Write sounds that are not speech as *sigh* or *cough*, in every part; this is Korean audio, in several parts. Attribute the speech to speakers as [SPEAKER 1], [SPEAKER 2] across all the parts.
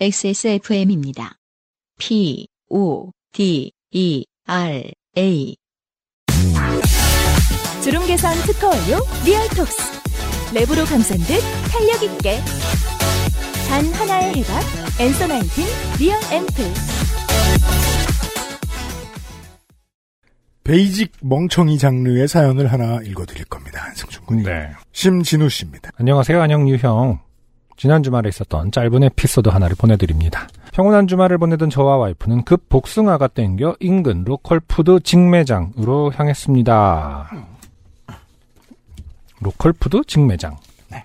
[SPEAKER 1] XSFM입니다. P, O, D, E, R, A.
[SPEAKER 2] 주름 개선 특허 완료 리얼톡스 랩으로 감싼 듯 탄력 있게 단 하나의 해답 엔서 나인틴 리얼 앰플
[SPEAKER 3] 베이직 멍청이 장르의 사연을 하나 읽어드릴 겁니다. 한승준 군.
[SPEAKER 4] 네.
[SPEAKER 3] 심진우 씨입니다.
[SPEAKER 4] 안녕하세요, 안녕유형. 지난 주말에 있었던 짧은 에피소드 하나를 보내드립니다. 평온한 주말을 보내던 저와 와이프는 급 복숭아가 땡겨 인근 로컬푸드 직매장으로 향했습니다. 로컬푸드 직매장.
[SPEAKER 3] 네.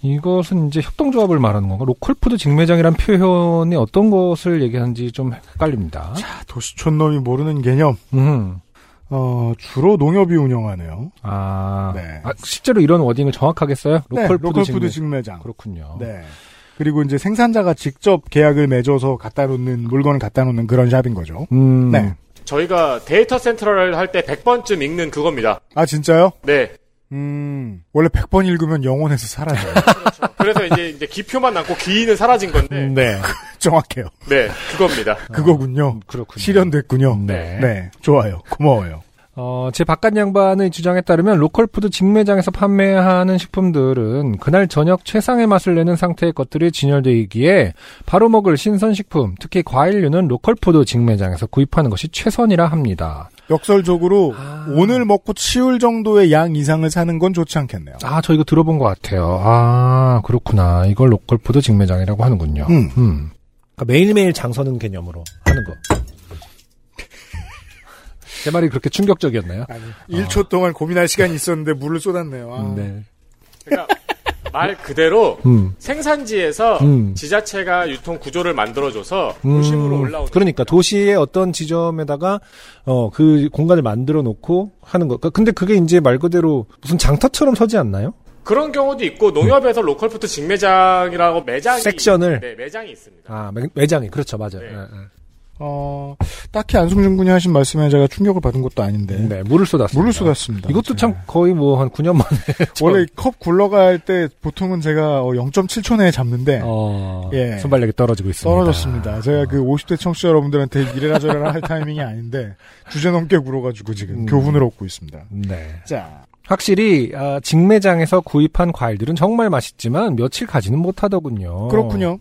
[SPEAKER 4] 이것은 이제 협동조합을 말하는 건가? 로컬푸드 직매장이란 표현이 어떤 것을 얘기하는지 좀 헷갈립니다.
[SPEAKER 3] 자, 도시촌 놈이 모르는 개념.
[SPEAKER 4] 음.
[SPEAKER 3] 어, 주로 농협이 운영하네요.
[SPEAKER 4] 아,
[SPEAKER 3] 네.
[SPEAKER 4] 아, 실제로 이런 wording을 정확하게 써요?
[SPEAKER 3] 네,
[SPEAKER 4] 로컬푸드,
[SPEAKER 3] 로컬푸드
[SPEAKER 4] 직매...
[SPEAKER 3] 직매장.
[SPEAKER 4] 그렇군요.
[SPEAKER 3] 네. 그리고 이제 생산자가 직접 계약을 맺어서 갖다 놓는 물건을 갖다 놓는 그런 shop인 거죠.
[SPEAKER 4] 음.
[SPEAKER 3] 네.
[SPEAKER 5] 저희가 데이터 센트럴 할때 100번쯤 읽는 그겁니다.
[SPEAKER 3] 아 진짜요?
[SPEAKER 5] 네.
[SPEAKER 3] 음. 원래 100번 읽으면 영혼에서 사라져요. *laughs*
[SPEAKER 5] 그래서 이제, 이제 기표만 남고 기의는 사라진 건데.
[SPEAKER 4] 네. *laughs*
[SPEAKER 3] 정확해요.
[SPEAKER 5] 네, 그겁니다. *laughs*
[SPEAKER 3] 그거군요.
[SPEAKER 4] 그렇군요.
[SPEAKER 3] 실현됐군요.
[SPEAKER 4] 네.
[SPEAKER 3] 네. 좋아요. 고마워요.
[SPEAKER 4] 어, 제 바깥 양반의 주장에 따르면 로컬푸드 직매장에서 판매하는 식품들은 그날 저녁 최상의 맛을 내는 상태의 것들이 진열되어 있기에 바로 먹을 신선식품, 특히 과일류는 로컬푸드 직매장에서 구입하는 것이 최선이라 합니다.
[SPEAKER 3] 역설적으로
[SPEAKER 4] 아.
[SPEAKER 3] 오늘 먹고 치울 정도의 양 이상을 사는 건 좋지 않겠네요.
[SPEAKER 4] 아, 저 이거 들어본 것 같아요. 아, 그렇구나. 이걸 로컬 푸드 직매장이라고 하는군요.
[SPEAKER 3] 음.
[SPEAKER 4] 음.
[SPEAKER 6] 그러니까 매일매일 장서는 개념으로 하는 거. *laughs*
[SPEAKER 4] 제 말이 그렇게 충격적이었나요?
[SPEAKER 3] 아니, 1초 동안 고민할 시간이 있었는데 물을 쏟았네요. 아.
[SPEAKER 4] 네.
[SPEAKER 5] 그러니까 말 그대로
[SPEAKER 4] 음.
[SPEAKER 5] 생산지에서
[SPEAKER 4] 음.
[SPEAKER 5] 지자체가 유통 구조를 만들어줘서
[SPEAKER 4] 음,
[SPEAKER 5] 도심으로 올라오는.
[SPEAKER 6] 그러니까 도시의 어떤 지점에다가 어 그 공간을 만들어 놓고 하는 거. 그러니까 근데 그게 이제 말 그대로 무슨 장터처럼 서지 않나요?
[SPEAKER 5] 그런 경우도 있고 농협에서 로컬푸드 직매장이라고 매장이
[SPEAKER 6] 섹션을.
[SPEAKER 5] 네, 매장이 있습니다.
[SPEAKER 6] 아 매, 매장이 그렇죠 맞아요.
[SPEAKER 5] 네.
[SPEAKER 6] 예, 예.
[SPEAKER 3] 어, 딱히 안승준 군이 하신 말씀에 제가 충격을 받은 것도 아닌데.
[SPEAKER 4] 네, 물을 쏟았습니다.
[SPEAKER 3] 물을 쏟았습니다.
[SPEAKER 4] 이것도
[SPEAKER 3] 네.
[SPEAKER 4] 참 거의 뭐 한 9년 만에. *laughs*
[SPEAKER 3] 원래 컵 굴러갈 때 보통은 제가 0.7초 내에 잡는데
[SPEAKER 4] 어,
[SPEAKER 3] 예.
[SPEAKER 4] 순발력이 떨어지고 있습니다.
[SPEAKER 3] 떨어졌습니다. 제가 그 50대 청취자 여러분들한테 이래라 저래라 할 타이밍이 아닌데 주제 넘게 굴어가지고 지금
[SPEAKER 4] 음.
[SPEAKER 3] 교훈을 얻고 있습니다.
[SPEAKER 4] 네.
[SPEAKER 3] 자,
[SPEAKER 4] 확실히 아, 직매장에서 구입한 과일들은 정말 맛있지만 며칠 가지는 못하더군요.
[SPEAKER 3] 그렇군요.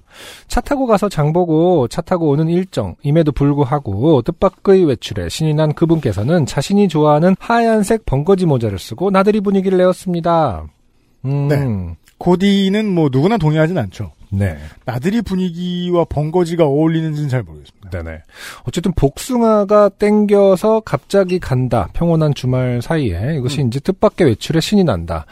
[SPEAKER 4] 차 타고 가서 장 보고 차 타고 오는 일정 임에도 불구하고 뜻밖의 외출에 신이 난 그분께서는 자신이 좋아하는 하얀색 번거지 모자를 쓰고 나들이 분위기를 내었습니다. 음,
[SPEAKER 3] 네. 고디는 뭐 누구나 동의하진 않죠.
[SPEAKER 4] 네.
[SPEAKER 3] 나들이 분위기와 번거지가 어울리는지는 잘 모르겠습니다.
[SPEAKER 4] 네네. 어쨌든 복숭아가 땡겨서 갑자기 간다. 평온한 주말 사이에 이것이 이제 뜻밖의 외출에 신이 난다.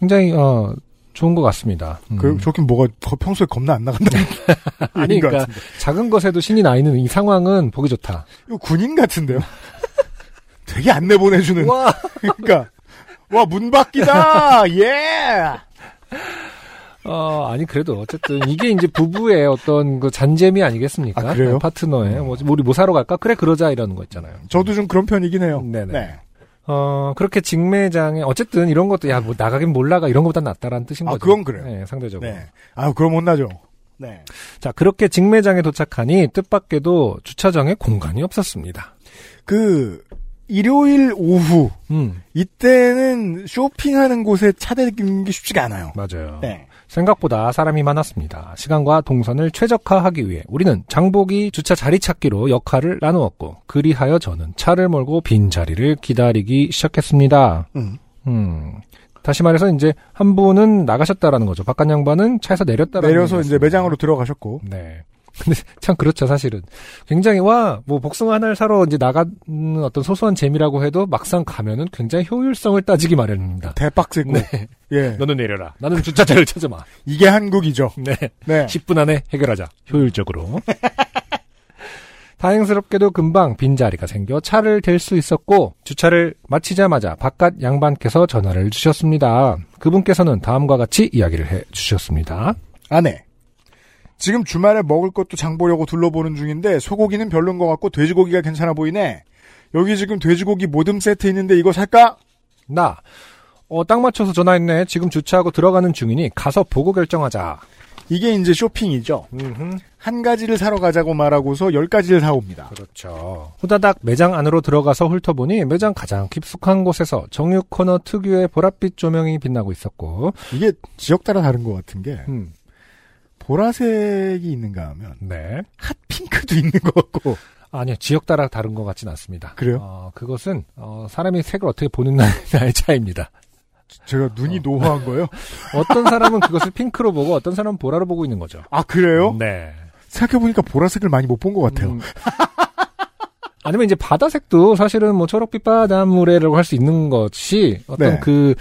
[SPEAKER 4] 굉장히 어 좋은 것 같습니다. 음.
[SPEAKER 3] 그 좋긴 뭐가 거- 평소에 겁나 안 나간다는 *laughs*
[SPEAKER 4] 아니
[SPEAKER 3] 얘기인 것
[SPEAKER 4] 그러니까. 작은 것에도 신이 나 있는 이 상황은 보기 좋다.
[SPEAKER 3] 이거 군인 같은데요. 되게 안내 보내주는.
[SPEAKER 4] 와. *laughs*
[SPEAKER 3] 그러니까 와 문밖이다. 예.
[SPEAKER 4] 어, 아니, 그래도 어쨌든 이게 이제 부부의 어떤 그 잔재미 아니겠습니까?
[SPEAKER 3] 아, 그래요?
[SPEAKER 4] 파트너의, 뭐, 우리 뭐 사러 갈까? 그래, 그러자, 이러는 거 있잖아요.
[SPEAKER 3] 저도 좀 그런 편이긴 해요.
[SPEAKER 4] 네네.
[SPEAKER 3] 네.
[SPEAKER 4] 어, 그렇게 직매장에, 어쨌든 이런 것도, 야, 뭐, 나가긴 못 나가, 이런 것보다 낫다라는 뜻인
[SPEAKER 3] 아,
[SPEAKER 4] 거죠.
[SPEAKER 3] 그건 그래요.
[SPEAKER 4] 네, 상대적으로.
[SPEAKER 3] 네. 아 그럼 혼나죠. 네.
[SPEAKER 4] 자, 그렇게 직매장에 도착하니 뜻밖에도 주차장에 공간이 없었습니다.
[SPEAKER 3] 그 일요일 오후
[SPEAKER 4] 음,
[SPEAKER 3] 이때는 쇼핑하는 곳에 차 대기는 게 쉽지가 않아요.
[SPEAKER 4] 맞아요.
[SPEAKER 3] 네.
[SPEAKER 4] 생각보다 사람이 많았습니다. 시간과 동선을 최적화하기 위해 우리는 장보기 주차 자리 찾기로 역할을 나누었고 그리하여 저는 차를 몰고 빈 자리를 기다리기 시작했습니다.
[SPEAKER 3] 음.
[SPEAKER 4] 음. 다시 말해서 이제 한 분은 나가셨다라는 거죠. 바깥 양반은 차에서 내렸다라는
[SPEAKER 3] 내려서 이제. 매장으로 들어가셨고.
[SPEAKER 4] 네. 근데 참 그렇죠, 사실은. 굉장히 와, 뭐 복숭아 하나를 사러 이제 나가는 어떤 소소한 재미라고 해도 막상 가면은 굉장히 효율성을 따지기 마련입니다.
[SPEAKER 3] 대박세고.
[SPEAKER 4] 네.
[SPEAKER 3] 예.
[SPEAKER 4] 너는 내려라. 나는 주차장을 찾아마.
[SPEAKER 3] 이게 한국이죠.
[SPEAKER 4] 네.
[SPEAKER 3] 네.
[SPEAKER 4] 10분 안에 해결하자. 효율적으로. 다행스럽게도 금방 빈자리가 생겨 차를 댈 수 있었고 주차를 마치자마자 바깥 양반께서 전화를 주셨습니다. 그분께서는 다음과 같이 이야기를 해 주셨습니다.
[SPEAKER 3] 아내. 지금 주말에 먹을 것도 장 보려고 둘러보는 중인데 소고기는 별론 것 같고 돼지고기가 괜찮아 보이네. 여기 지금 돼지고기 모듬 세트 있는데 이거 살까?
[SPEAKER 4] 나, 어, 딱 맞춰서 전화했네. 지금 주차하고 들어가는 중이니 가서 보고 결정하자.
[SPEAKER 3] 이게 이제 쇼핑이죠.
[SPEAKER 4] 음흠.
[SPEAKER 3] 한 가지를 사러 가자고 말하고서 열 가지를 사옵니다.
[SPEAKER 4] 그렇죠. 후다닥 매장 안으로 들어가서 훑어보니 매장 가장 깊숙한 곳에서 정육 코너 특유의 보랏빛 조명이 빛나고 있었고,
[SPEAKER 3] 이게 지역 따라 다른 것 같은 게
[SPEAKER 4] 음,
[SPEAKER 3] 보라색이 있는가 하면
[SPEAKER 4] 네.
[SPEAKER 3] 핫핑크도 있는 것 같고
[SPEAKER 4] 아니요, 지역 따라 다른 것 같진 않습니다.
[SPEAKER 3] 그래요?
[SPEAKER 4] 어, 그것은, 어, 사람이 색을 어떻게 보는 날의 *laughs* 차이입니다.
[SPEAKER 3] 제가 눈이 노화한 거예요? *laughs*
[SPEAKER 4] 어떤 사람은 그것을 핑크로 보고 어떤 사람은 보라로 보고 있는 거죠.
[SPEAKER 3] 아 그래요?
[SPEAKER 4] 네.
[SPEAKER 3] 생각해보니까 보라색을 많이 못 본 것 같아요.
[SPEAKER 4] 음. *laughs* 아니면 이제 바다색도 사실은 뭐 초록빛 바닷물에라고 할 수 있는 것이 어떤
[SPEAKER 3] 네.
[SPEAKER 4] 그,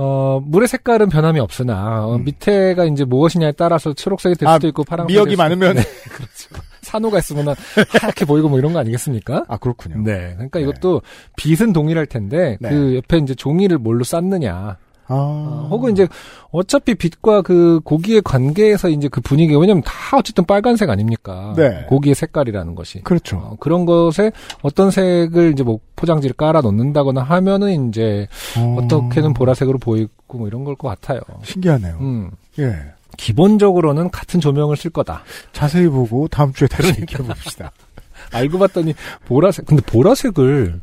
[SPEAKER 4] 어, 물의 색깔은 변함이 없으나, 어,
[SPEAKER 3] 음.
[SPEAKER 4] 밑에가 이제 무엇이냐에 따라서 초록색이 될
[SPEAKER 3] 아,
[SPEAKER 4] 수도 있고, 파란색이
[SPEAKER 3] 미역이 많으면. *laughs*
[SPEAKER 4] 네, 그렇죠. 산호가 있으면 하얗게 보이고 뭐 이런 거 아니겠습니까?
[SPEAKER 3] 아 그렇군요.
[SPEAKER 4] 네. 그러니까
[SPEAKER 3] 네.
[SPEAKER 4] 이것도 빛은 동일할 텐데,
[SPEAKER 3] 네.
[SPEAKER 4] 그 옆에 이제 종이를 뭘로 쌌느냐.
[SPEAKER 3] 아
[SPEAKER 4] 어, 혹은 이제 어차피 빛과 그 고기의 관계에서 이제 그 분위기 왜냐면 다 어쨌든 빨간색 아닙니까?
[SPEAKER 3] 네.
[SPEAKER 4] 고기의 색깔이라는 것이.
[SPEAKER 3] 그렇죠.
[SPEAKER 4] 어, 그런 것에 어떤 색을 이제 뭐 포장지를 깔아 놓는다거나 하면은 이제
[SPEAKER 3] 어...
[SPEAKER 4] 어떻게든 보라색으로 보이고 뭐 이런 걸 것 같아요.
[SPEAKER 3] 신기하네요.
[SPEAKER 4] 음.
[SPEAKER 3] 예.
[SPEAKER 4] 기본적으로는 같은 조명을 쓸 거다.
[SPEAKER 3] 자세히 보고 다음 주에 다시 얘기해 봅시다. *laughs*
[SPEAKER 4] 알고 봤더니 보라색. 근데 보라색을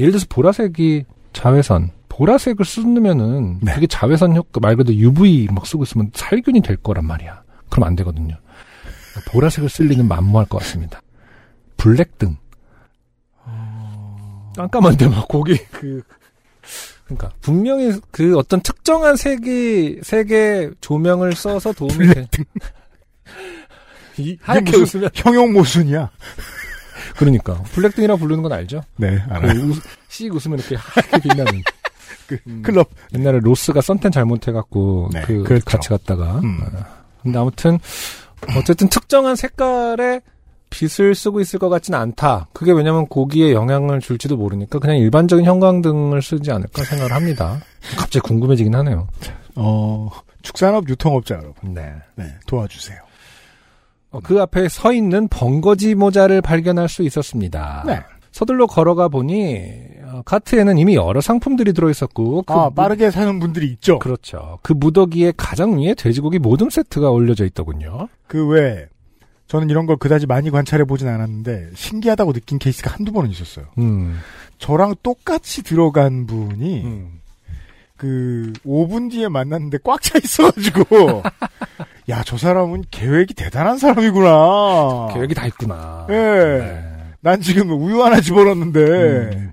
[SPEAKER 4] 예를 들어서 보라색이 자외선. 보라색을 쓰면은
[SPEAKER 3] 네.
[SPEAKER 4] 그게 자외선 효과 말 그대로 UV 막 쓰고 있으면 살균이 될 거란 말이야. 그럼 안 되거든요. 보라색을 쓸 리는 만무할 것 같습니다. 블랙등. 깜깜한데 막 거기 그 그러니까 분명히 그 어떤 특정한 색이 색의 조명을 써서 도움이 돼. 이 하얗게
[SPEAKER 3] 무슨
[SPEAKER 4] 웃으면
[SPEAKER 3] 형용 모순이야. *laughs*
[SPEAKER 4] 그러니까 블랙등이라 부르는 건 알죠?
[SPEAKER 3] 네,
[SPEAKER 4] 그
[SPEAKER 3] 알아요.
[SPEAKER 4] 웃- 씩 웃으면 이렇게 하얗게 빛나는.
[SPEAKER 3] 그
[SPEAKER 4] 음.
[SPEAKER 3] 클럽.
[SPEAKER 4] 옛날에 로스가 썬텐 잘못해갖고
[SPEAKER 3] 네,
[SPEAKER 4] 그
[SPEAKER 3] 그렇죠.
[SPEAKER 4] 같이 갔다가.
[SPEAKER 3] 음.
[SPEAKER 4] 어, 근데 아무튼 어쨌든 특정한 색깔의 빛을 쓰고 있을 것 같지는 않다. 그게 왜냐면 고기에 영향을 줄지도 모르니까 그냥 일반적인 형광등을 쓰지 않을까 생각을 합니다. 갑자기 궁금해지긴 하네요.
[SPEAKER 3] 어, 축산업 유통업자 여러분.
[SPEAKER 4] 네.
[SPEAKER 3] 네, 도와주세요.
[SPEAKER 4] 어, 그 앞에 서 있는 번거지 모자를 발견할 수 있었습니다.
[SPEAKER 3] 네.
[SPEAKER 4] 서둘러 걸어가 보니 어, 카트에는 이미 여러 상품들이 들어있었고 그
[SPEAKER 3] 아,
[SPEAKER 4] 무-
[SPEAKER 3] 빠르게 사는 분들이 있죠.
[SPEAKER 4] 그렇죠. 그 무더기의 가장 위에 돼지고기 모듬 세트가 올려져 있더군요.
[SPEAKER 3] 그 외에 저는 이런 걸 그다지 많이 관찰해 보진 않았는데 신기하다고 느낀 케이스가 한두 번은 있었어요.
[SPEAKER 4] 음.
[SPEAKER 3] 저랑 똑같이 들어간 분이
[SPEAKER 4] 음.
[SPEAKER 3] 그 5분 뒤에 만났는데 꽉 차 있어가지고 *laughs* 야 저 사람은 계획이 대단한 사람이구나.
[SPEAKER 4] 계획이 다 있구나.
[SPEAKER 3] 예.
[SPEAKER 4] 네.
[SPEAKER 3] 난 지금 우유 하나 집어넣는데
[SPEAKER 4] 음.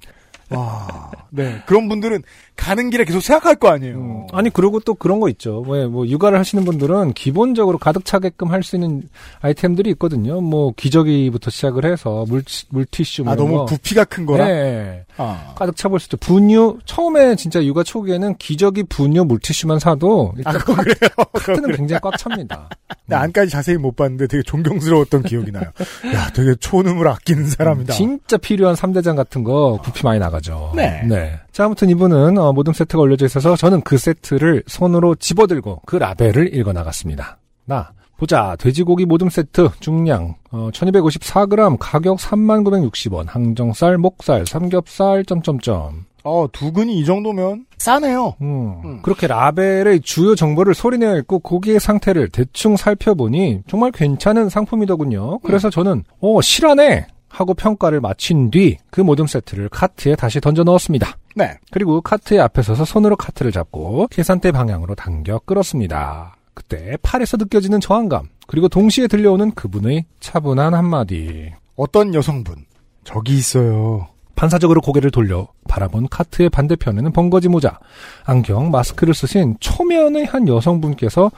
[SPEAKER 3] 와, 네. 그런 분들은 가는 길에 계속 생각할 거 아니에요.
[SPEAKER 4] 음. 아니 그리고 또 그런 거 있죠. 왜 뭐 육아를 하시는 분들은 기본적으로 가득 차게끔 할 수 있는 아이템들이 있거든요. 뭐 기저귀부터 시작을 해서 물 물티슈
[SPEAKER 3] 뭐아 너무
[SPEAKER 4] 거.
[SPEAKER 3] 부피가 큰 거라.
[SPEAKER 4] 네.
[SPEAKER 3] 아,
[SPEAKER 4] 가득 차볼 수 있죠. 분유 처음에 진짜 육아 초기에는 기저귀, 분유, 물티슈만 사도 일단
[SPEAKER 3] 아 그거 그래요.
[SPEAKER 4] 카트는 굉장히 꽉 찹니다.
[SPEAKER 3] 나 안까지 자세히 못 봤는데 되게 존경스러웠던 기억이 나요. 야, 되게 촌음을 아끼는 사람이다.
[SPEAKER 4] 진짜 필요한 3대장 같은 거 부피 많이 나가죠.
[SPEAKER 3] 네.
[SPEAKER 4] 자, 아무튼 이분은 어, 모든 세트가 올려져 있어서 저는 그 세트를 손으로 집어들고 그 라벨을 읽어 나갔습니다. 나 보자 돼지고기 모듬 세트 중량 어, 1254g 가격 3960원 항정살 목살 삼겹살 점점점
[SPEAKER 3] 어, 두근이 이 정도면 싸네요.
[SPEAKER 4] 음,
[SPEAKER 3] 음.
[SPEAKER 4] 그렇게 라벨의 주요 정보를 소리내어 읽고 고기의 상태를 대충 살펴보니 정말 괜찮은 상품이더군요. 그래서 저는 어 실하네 하고 평가를 마친 뒤 그 모듬 세트를 카트에 다시 던져 넣었습니다.
[SPEAKER 3] 네.
[SPEAKER 4] 그리고 카트의 앞에 서서 손으로 카트를 잡고 계산대 방향으로 당겨 끌었습니다. 그때 팔에서 느껴지는 저항감 그리고 동시에 들려오는 그분의 차분한 한마디
[SPEAKER 3] 어떤 여성분 저기 있어요.
[SPEAKER 4] 반사적으로 고개를 돌려 바라본 카트의 반대편에는 번거지 모자, 안경, 마스크를 쓰신 초면의 한 여성분께서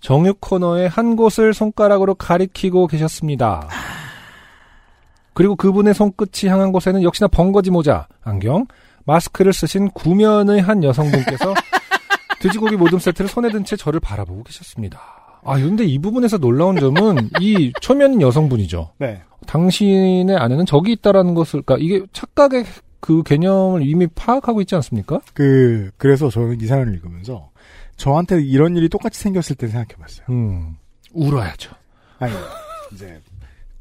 [SPEAKER 4] 정육 코너의 한 곳을 손가락으로 가리키고 계셨습니다. 그리고 그분의 손끝이 향한 곳에는 역시나 번거지 모자, 안경, 마스크를 쓰신 구면의 한 여성분께서 *laughs* 돼지고기 모듬 세트를 손에 든 채 저를 바라보고 계셨습니다. 아, 근데 이 부분에서 놀라운 점은 이 초면인 여성분이죠.
[SPEAKER 3] 네.
[SPEAKER 4] 당신의 아내는 적이 있다라는 것을, 그러니까 이게 착각의 그 개념을 이미 파악하고 있지 않습니까?
[SPEAKER 3] 그 그래서 저는 이 사연을 읽으면서 저한테 이런 일이 똑같이 생겼을 때 생각해 봤어요.
[SPEAKER 4] 음, 울어야죠.
[SPEAKER 3] 아니 이제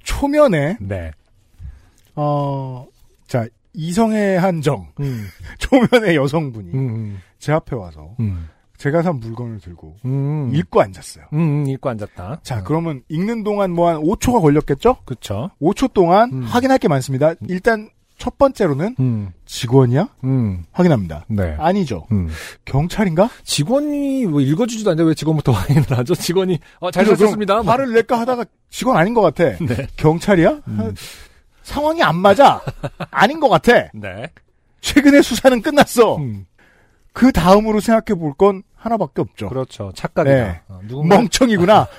[SPEAKER 3] 초면에
[SPEAKER 4] 네.
[SPEAKER 3] 어, 자 이성의 한정
[SPEAKER 4] 음, *laughs*
[SPEAKER 3] 초면의 여성분이
[SPEAKER 4] 음,
[SPEAKER 3] 제 앞에 와서
[SPEAKER 4] 음,
[SPEAKER 3] 제가 산 물건을 들고
[SPEAKER 4] 음.
[SPEAKER 3] 읽고 앉았어요.
[SPEAKER 4] 음, 읽고 앉았다.
[SPEAKER 3] 자,
[SPEAKER 4] 어,
[SPEAKER 3] 그러면 읽는 동안 뭐 한 5초가 걸렸겠죠?
[SPEAKER 4] 그쵸.
[SPEAKER 3] 5초 동안
[SPEAKER 4] 음.
[SPEAKER 3] 확인할 게 많습니다. 일단 첫 번째로는
[SPEAKER 4] 음,
[SPEAKER 3] 직원이야?
[SPEAKER 4] 음,
[SPEAKER 3] 확인합니다.
[SPEAKER 4] 네.
[SPEAKER 3] 아니죠.
[SPEAKER 4] 음.
[SPEAKER 3] 경찰인가?
[SPEAKER 4] 직원이 뭐 읽어주지도 않는데 왜 직원부터 *laughs* 확인을 하죠? 직원이, 어, 잘 썼습니다.
[SPEAKER 3] 화를 낼까 하다가 직원 아닌 것 같아. *laughs*
[SPEAKER 4] 네.
[SPEAKER 3] 경찰이야?
[SPEAKER 4] 음.
[SPEAKER 3] 상황이 안 맞아. *laughs* 아닌 것 같아.
[SPEAKER 4] 네.
[SPEAKER 3] 최근에 수사는 끝났어.
[SPEAKER 4] 음,
[SPEAKER 3] 그 다음으로 생각해 볼 건 하나밖에 없죠.
[SPEAKER 4] 그렇죠. 착각이다.
[SPEAKER 3] 네.
[SPEAKER 4] 어, 누군가
[SPEAKER 3] 멍청이구나. *laughs*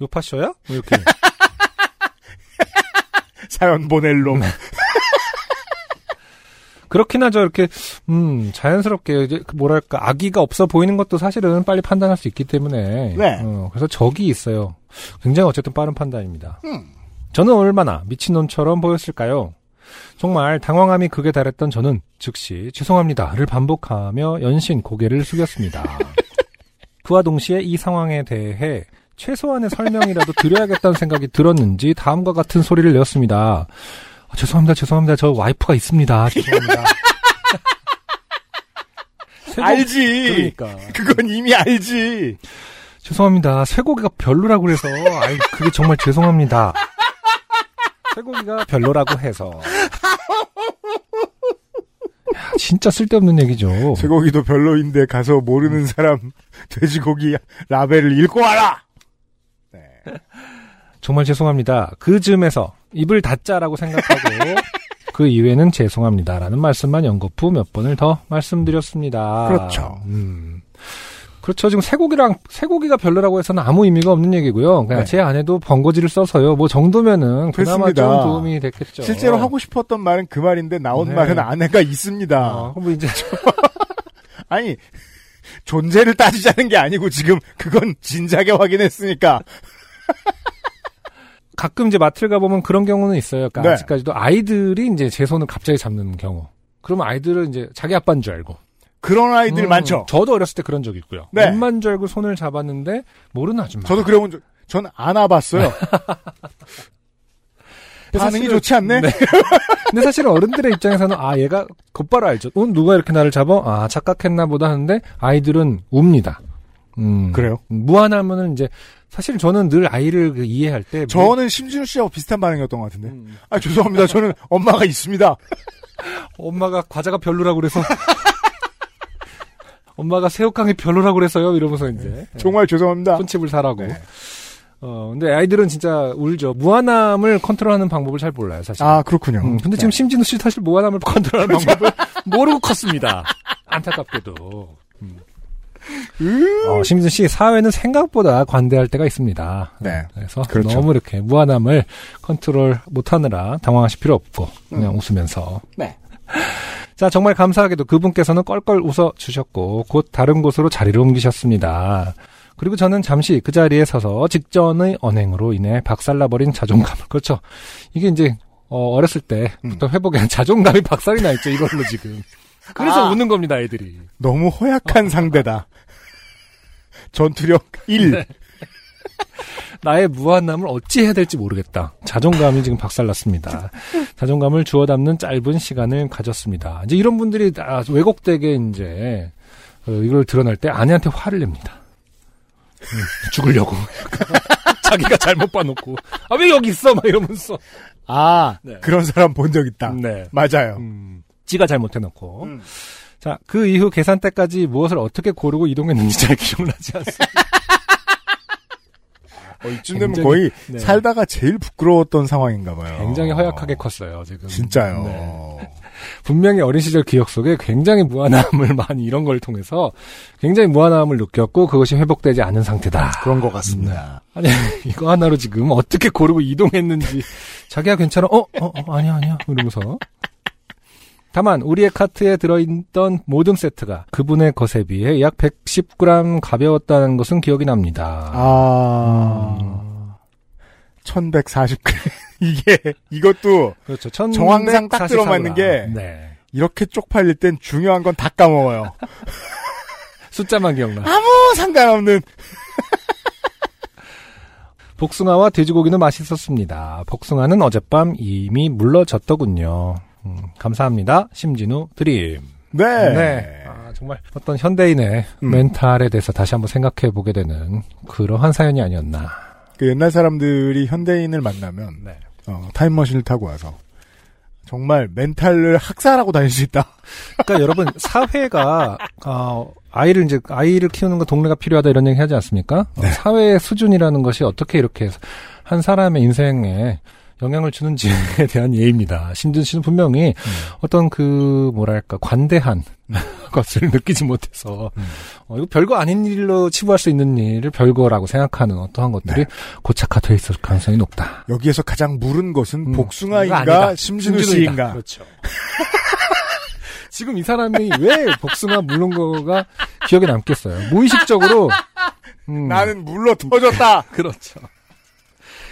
[SPEAKER 4] 요파쇼야? 뭐 이렇게. *laughs*
[SPEAKER 3] 사연 보낼 놈.
[SPEAKER 4] 그렇긴 하죠. 이렇게 음 자연스럽게 이제 그 뭐랄까 악의가 없어 보이는 것도 사실은 빨리 판단할 수 있기 때문에
[SPEAKER 3] 네.
[SPEAKER 4] 어, 그래서 적이 있어요. 굉장히 어쨌든 빠른 판단입니다.
[SPEAKER 3] 음.
[SPEAKER 4] 저는 얼마나 미친놈처럼 보였을까요? 정말 당황함이 극에 달했던 저는 즉시 죄송합니다를 반복하며 연신 고개를 숙였습니다. *laughs* 그와 동시에 이 상황에 대해 최소한의 설명이라도 드려야겠다는 생각이 들었는지 다음과 같은 소리를 내었습니다. 아, 죄송합니다, 죄송합니다. 저 와이프가 있습니다. 죄송합니다. *laughs* 쇠고-
[SPEAKER 3] 알지.
[SPEAKER 4] 그러니까.
[SPEAKER 3] 그건 이미 알지.
[SPEAKER 4] 죄송합니다. 쇠고기가 별로라고 그래서, 아이, 그게 정말 죄송합니다. 쇠고기가 별로라고 해서. 야, 진짜 쓸데없는 얘기죠.
[SPEAKER 3] 쇠고기도 별로인데 가서 모르는 사람 돼지고기 라벨을 읽고 와라. 네.
[SPEAKER 4] 정말 죄송합니다. 그 즈음에서 입을 닫자라고 생각하고, *laughs* 그 이후에는 죄송합니다라는 말씀만 연거푸 몇 번을 더 말씀드렸습니다.
[SPEAKER 3] 그렇죠.
[SPEAKER 4] 음. 그렇죠. 지금 쇠고기랑 쇠고기가 별로라고 해서는 아무 의미가 없는 얘기고요. 그냥
[SPEAKER 3] 네.
[SPEAKER 4] 제 아내도 번거지를 써서요. 뭐 정도면은 그나마
[SPEAKER 3] 됐습니다.
[SPEAKER 4] 좀 도움이 됐겠죠.
[SPEAKER 3] 실제로 하고 싶었던 말은 그 말인데 나온
[SPEAKER 4] 네.
[SPEAKER 3] 말은 아내가 있습니다.
[SPEAKER 4] 어, 뭐 이제 *laughs*
[SPEAKER 3] 아니 존재를 따지자는 게 아니고 지금 그건 진작에 확인했으니까. *laughs*
[SPEAKER 4] 가끔 이제 마트를 가보면 그런 경우는 있어요. 그러니까
[SPEAKER 3] 네.
[SPEAKER 4] 아직까지도 아이들이 이제 제 손을 갑자기 잡는 경우. 그러면 아이들은 이제 자기 아빠인 줄 알고.
[SPEAKER 3] 그런 아이들
[SPEAKER 4] 음,
[SPEAKER 3] 많죠.
[SPEAKER 4] 저도 어렸을 때 그런 적 있고요.
[SPEAKER 3] 네.
[SPEAKER 4] 줄 알고 손을 잡았는데 모르는 아줌마.
[SPEAKER 3] 저도 그래본 적, 전 안아봤어요. *laughs* 반응이 좋지 않네?
[SPEAKER 4] 네. 근데 사실은 어른들의 입장에서는 아 얘가 곧바로 알죠. 어, 누가 이렇게 나를 잡아? 아 착각했나 보다 하는데 아이들은 웁니다. 음,
[SPEAKER 3] 그래요?
[SPEAKER 4] 무한하면은 이제 사실 저는 늘 아이를 그 이해할 때
[SPEAKER 3] 저는 심진우 씨하고 비슷한 반응이었던 것 같은데.
[SPEAKER 4] 음,
[SPEAKER 3] 아, 죄송합니다. 저는 엄마가 있습니다. *laughs*
[SPEAKER 4] 엄마가 과자가 별로라고 그래서 엄마가 새우깡이 별로라고 그래서요 이러면서 이제
[SPEAKER 3] 정말 죄송합니다.
[SPEAKER 4] 손칩을 사라고.
[SPEAKER 3] 네.
[SPEAKER 4] 어 근데 아이들은 진짜 울죠. 무한함을 컨트롤하는 방법을 잘 몰라요 사실.
[SPEAKER 3] 아, 그렇군요.
[SPEAKER 4] 음, 근데 지금
[SPEAKER 3] 네.
[SPEAKER 4] 심진우 씨 사실 무한함을 컨트롤하는 방법을 모르고 컸습니다. 안타깝게도. 음. 어, 심진우 씨 사회는 생각보다 관대할 때가 있습니다.
[SPEAKER 3] 네.
[SPEAKER 4] 그래서
[SPEAKER 3] 그렇죠.
[SPEAKER 4] 너무 이렇게 무한함을 컨트롤 못하느라 당황하실 필요 없고 그냥 웃으면서.
[SPEAKER 3] 네.
[SPEAKER 4] 자 정말 감사하게도 그분께서는 껄껄 웃어 주셨고 곧 다른 곳으로 자리를 옮기셨습니다. 그리고 저는 잠시 그 자리에 서서 직전의 언행으로 인해 박살나버린 자존감을 그렇죠. 이게 이제 어, 렸을 때부터 회복한 *laughs* 자존감이 박살이 나 있죠 이걸로 지금. 그래서
[SPEAKER 3] 아.
[SPEAKER 4] 웃는 겁니다 애들이.
[SPEAKER 3] 너무 허약한 상대다. 전투력 1.
[SPEAKER 4] 나의 무한함을 어찌 해야 될지 모르겠다. 자존감이 지금 박살났습니다. 자존감을 주워 담는 짧은 시간을 가졌습니다. 이제 이런 분들이 아, 왜곡되게 이제 어, 이걸 드러날 때 아내한테 화를 냅니다. 음, 죽으려고. *laughs* 자기가 잘못 봐놓고 아 왜 여기 있어? 막 이러면서.
[SPEAKER 3] 아,
[SPEAKER 4] 네.
[SPEAKER 3] 그런 사람 본 적 있다.
[SPEAKER 4] 네.
[SPEAKER 3] 맞아요.
[SPEAKER 4] 음, 지가 잘못해놓고.
[SPEAKER 3] 음.
[SPEAKER 4] 자, 그 이후 계산 때까지 무엇을 어떻게 고르고 이동했는지 잘 기억나지 않습니다. *laughs*
[SPEAKER 3] 어, 이쯤 되면 거의
[SPEAKER 4] 네.
[SPEAKER 3] 살다가 제일 부끄러웠던 상황인가 봐요.
[SPEAKER 4] 굉장히 허약하게 컸어요, 지금.
[SPEAKER 3] 진짜요.
[SPEAKER 4] 네. *laughs* 분명히 어린 시절 기억 속에 굉장히 무한함을 *laughs* 많이 이런 걸 통해서 굉장히 무한함을 느꼈고 그것이 회복되지 않은 상태다.
[SPEAKER 3] 그런 것 같습니다.
[SPEAKER 4] 아니 *laughs* 이거 하나로 지금 어떻게 고르고 이동했는지 자기야 괜찮아? 어? 어? 어 아니야 아니야 이러면서 다만 우리의 카트에 들어있던 모든 세트가 그분의 것에 비해 약 110g 가벼웠다는 것은 기억이 납니다.
[SPEAKER 3] 아, 1140g. *laughs* 이게, 이것도
[SPEAKER 4] 그렇죠.
[SPEAKER 3] 정황상 딱
[SPEAKER 4] 1144g.
[SPEAKER 3] 들어맞는 게
[SPEAKER 4] 네.
[SPEAKER 3] 이렇게 쪽팔릴 땐 중요한 건 다 까먹어요. *laughs*
[SPEAKER 4] 숫자만 기억나.
[SPEAKER 3] 아무 상관없는. *laughs*
[SPEAKER 4] 복숭아와 돼지고기는 맛있었습니다. 복숭아는 어젯밤 이미 물러졌더군요. 음, 감사합니다. 심진우 드림.
[SPEAKER 3] 네.
[SPEAKER 4] 네. 아, 정말 어떤 현대인의
[SPEAKER 3] 음.
[SPEAKER 4] 멘탈에 대해서 다시 한번 생각해 보게 되는 그러한 사연이 아니었나.
[SPEAKER 3] 그 옛날 사람들이 현대인을 만나면
[SPEAKER 4] 네.
[SPEAKER 3] 어, 타임머신을 타고 와서 정말 멘탈을 학살하고 다닐 수 있다.
[SPEAKER 4] 그러니까 여러분 *laughs* 사회가 어, 아이를 이제 아이를 키우는 거 동네가 필요하다 이런 얘기 하지 않습니까? 어,
[SPEAKER 3] 네.
[SPEAKER 4] 사회의 수준이라는 것이 어떻게 이렇게 한 사람의 인생에 영향을 주는지에 *laughs* 대한 예입니다. 신준 씨는 분명히
[SPEAKER 3] 음.
[SPEAKER 4] 어떤 그 뭐랄까 관대한 *laughs* 것을 느끼지 못해서
[SPEAKER 3] 음.
[SPEAKER 4] 어, 이거 별거 아닌 일로 치부할 수 있는 일을 별거라고 생각하는 어떠한 것들이
[SPEAKER 3] 네.
[SPEAKER 4] 고착화되어 있을 가능성이 높다.
[SPEAKER 3] 여기에서 가장 물은 것은
[SPEAKER 4] 음,
[SPEAKER 3] 복숭아인가. 심진우. 씨인가.
[SPEAKER 4] 그렇죠. *laughs* 지금 이 사람이 왜 복숭아 물른 거가 기억에 남겠어요? 무의식적으로 음,
[SPEAKER 3] 나는 물러 터졌다.
[SPEAKER 4] 그렇죠.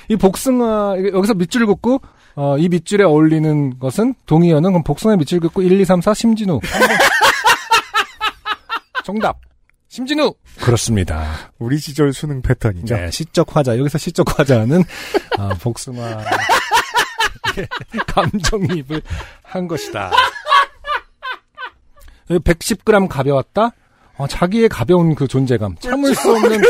[SPEAKER 4] 이 복숭아 여기서 밑줄 긋고 어, 이 밑줄에 어울리는 것은 동의어는 그럼 복숭아 밑줄 긋고 1, 2, 3, 4 심진우. *laughs* 정답. 심진우. 그렇습니다.
[SPEAKER 3] 우리 시절 수능 패턴이죠.
[SPEAKER 4] 네, 시적 화자. 여기서 시적 화자는 아, 복숭아 감정이입을 한 것이다. 110g 가벼웠다? 어, 자기의 가벼운 그 존재감, 참을 수 없는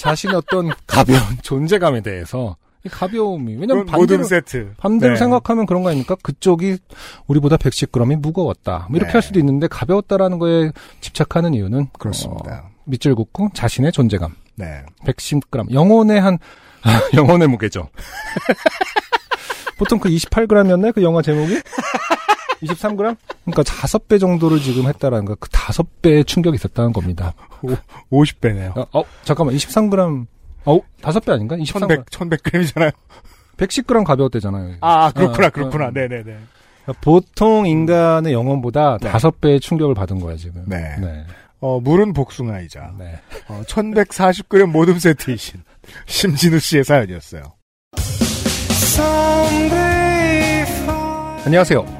[SPEAKER 4] 자신의 어떤 가벼운 *laughs* 존재감에 대해서 이 가벼움이 왜냐면 반대로
[SPEAKER 3] 세트.
[SPEAKER 4] 반대로
[SPEAKER 3] 네.
[SPEAKER 4] 생각하면 그런 거 아닙니까? 그쪽이 우리보다 110g이 무거웠다. 뭐 이렇게
[SPEAKER 3] 네.
[SPEAKER 4] 할 수도 있는데 가벼웠다라는 거에 집착하는 이유는
[SPEAKER 3] 그렇습니다.
[SPEAKER 4] 어, 밑줄 긋고 자신의 존재감.
[SPEAKER 3] 네.
[SPEAKER 4] 110g. 영혼의 한, 아, *laughs* 영혼의 무게죠. *laughs* 보통 그 28g이었나요? 그 영화 제목이? 23g? 그러니까 5배 정도를 지금 했다라는 거, 그 5배의 충격이 있었다는 겁니다.
[SPEAKER 3] 50배네요.
[SPEAKER 4] 어, 어, 잠깐만, 23g. 어, 5배 아닌가? 23g.
[SPEAKER 3] 1100, 1100g이잖아요.
[SPEAKER 4] 110g 가벼웠대잖아요.
[SPEAKER 3] 아, 그렇구나,
[SPEAKER 4] 어,
[SPEAKER 3] 그렇구나.
[SPEAKER 4] 어.
[SPEAKER 3] 네네네.
[SPEAKER 4] 보통 인간의 영혼보다
[SPEAKER 3] 네.
[SPEAKER 4] 5배의 충격을 받은 거야, 지금.
[SPEAKER 3] 네.
[SPEAKER 4] 네.
[SPEAKER 3] 어, 물은 복숭아이자,
[SPEAKER 4] 네.
[SPEAKER 3] 어, 1140g 모듬 세트이신 *laughs* 심진우 씨의 사연이었어요.
[SPEAKER 4] 안녕하세요.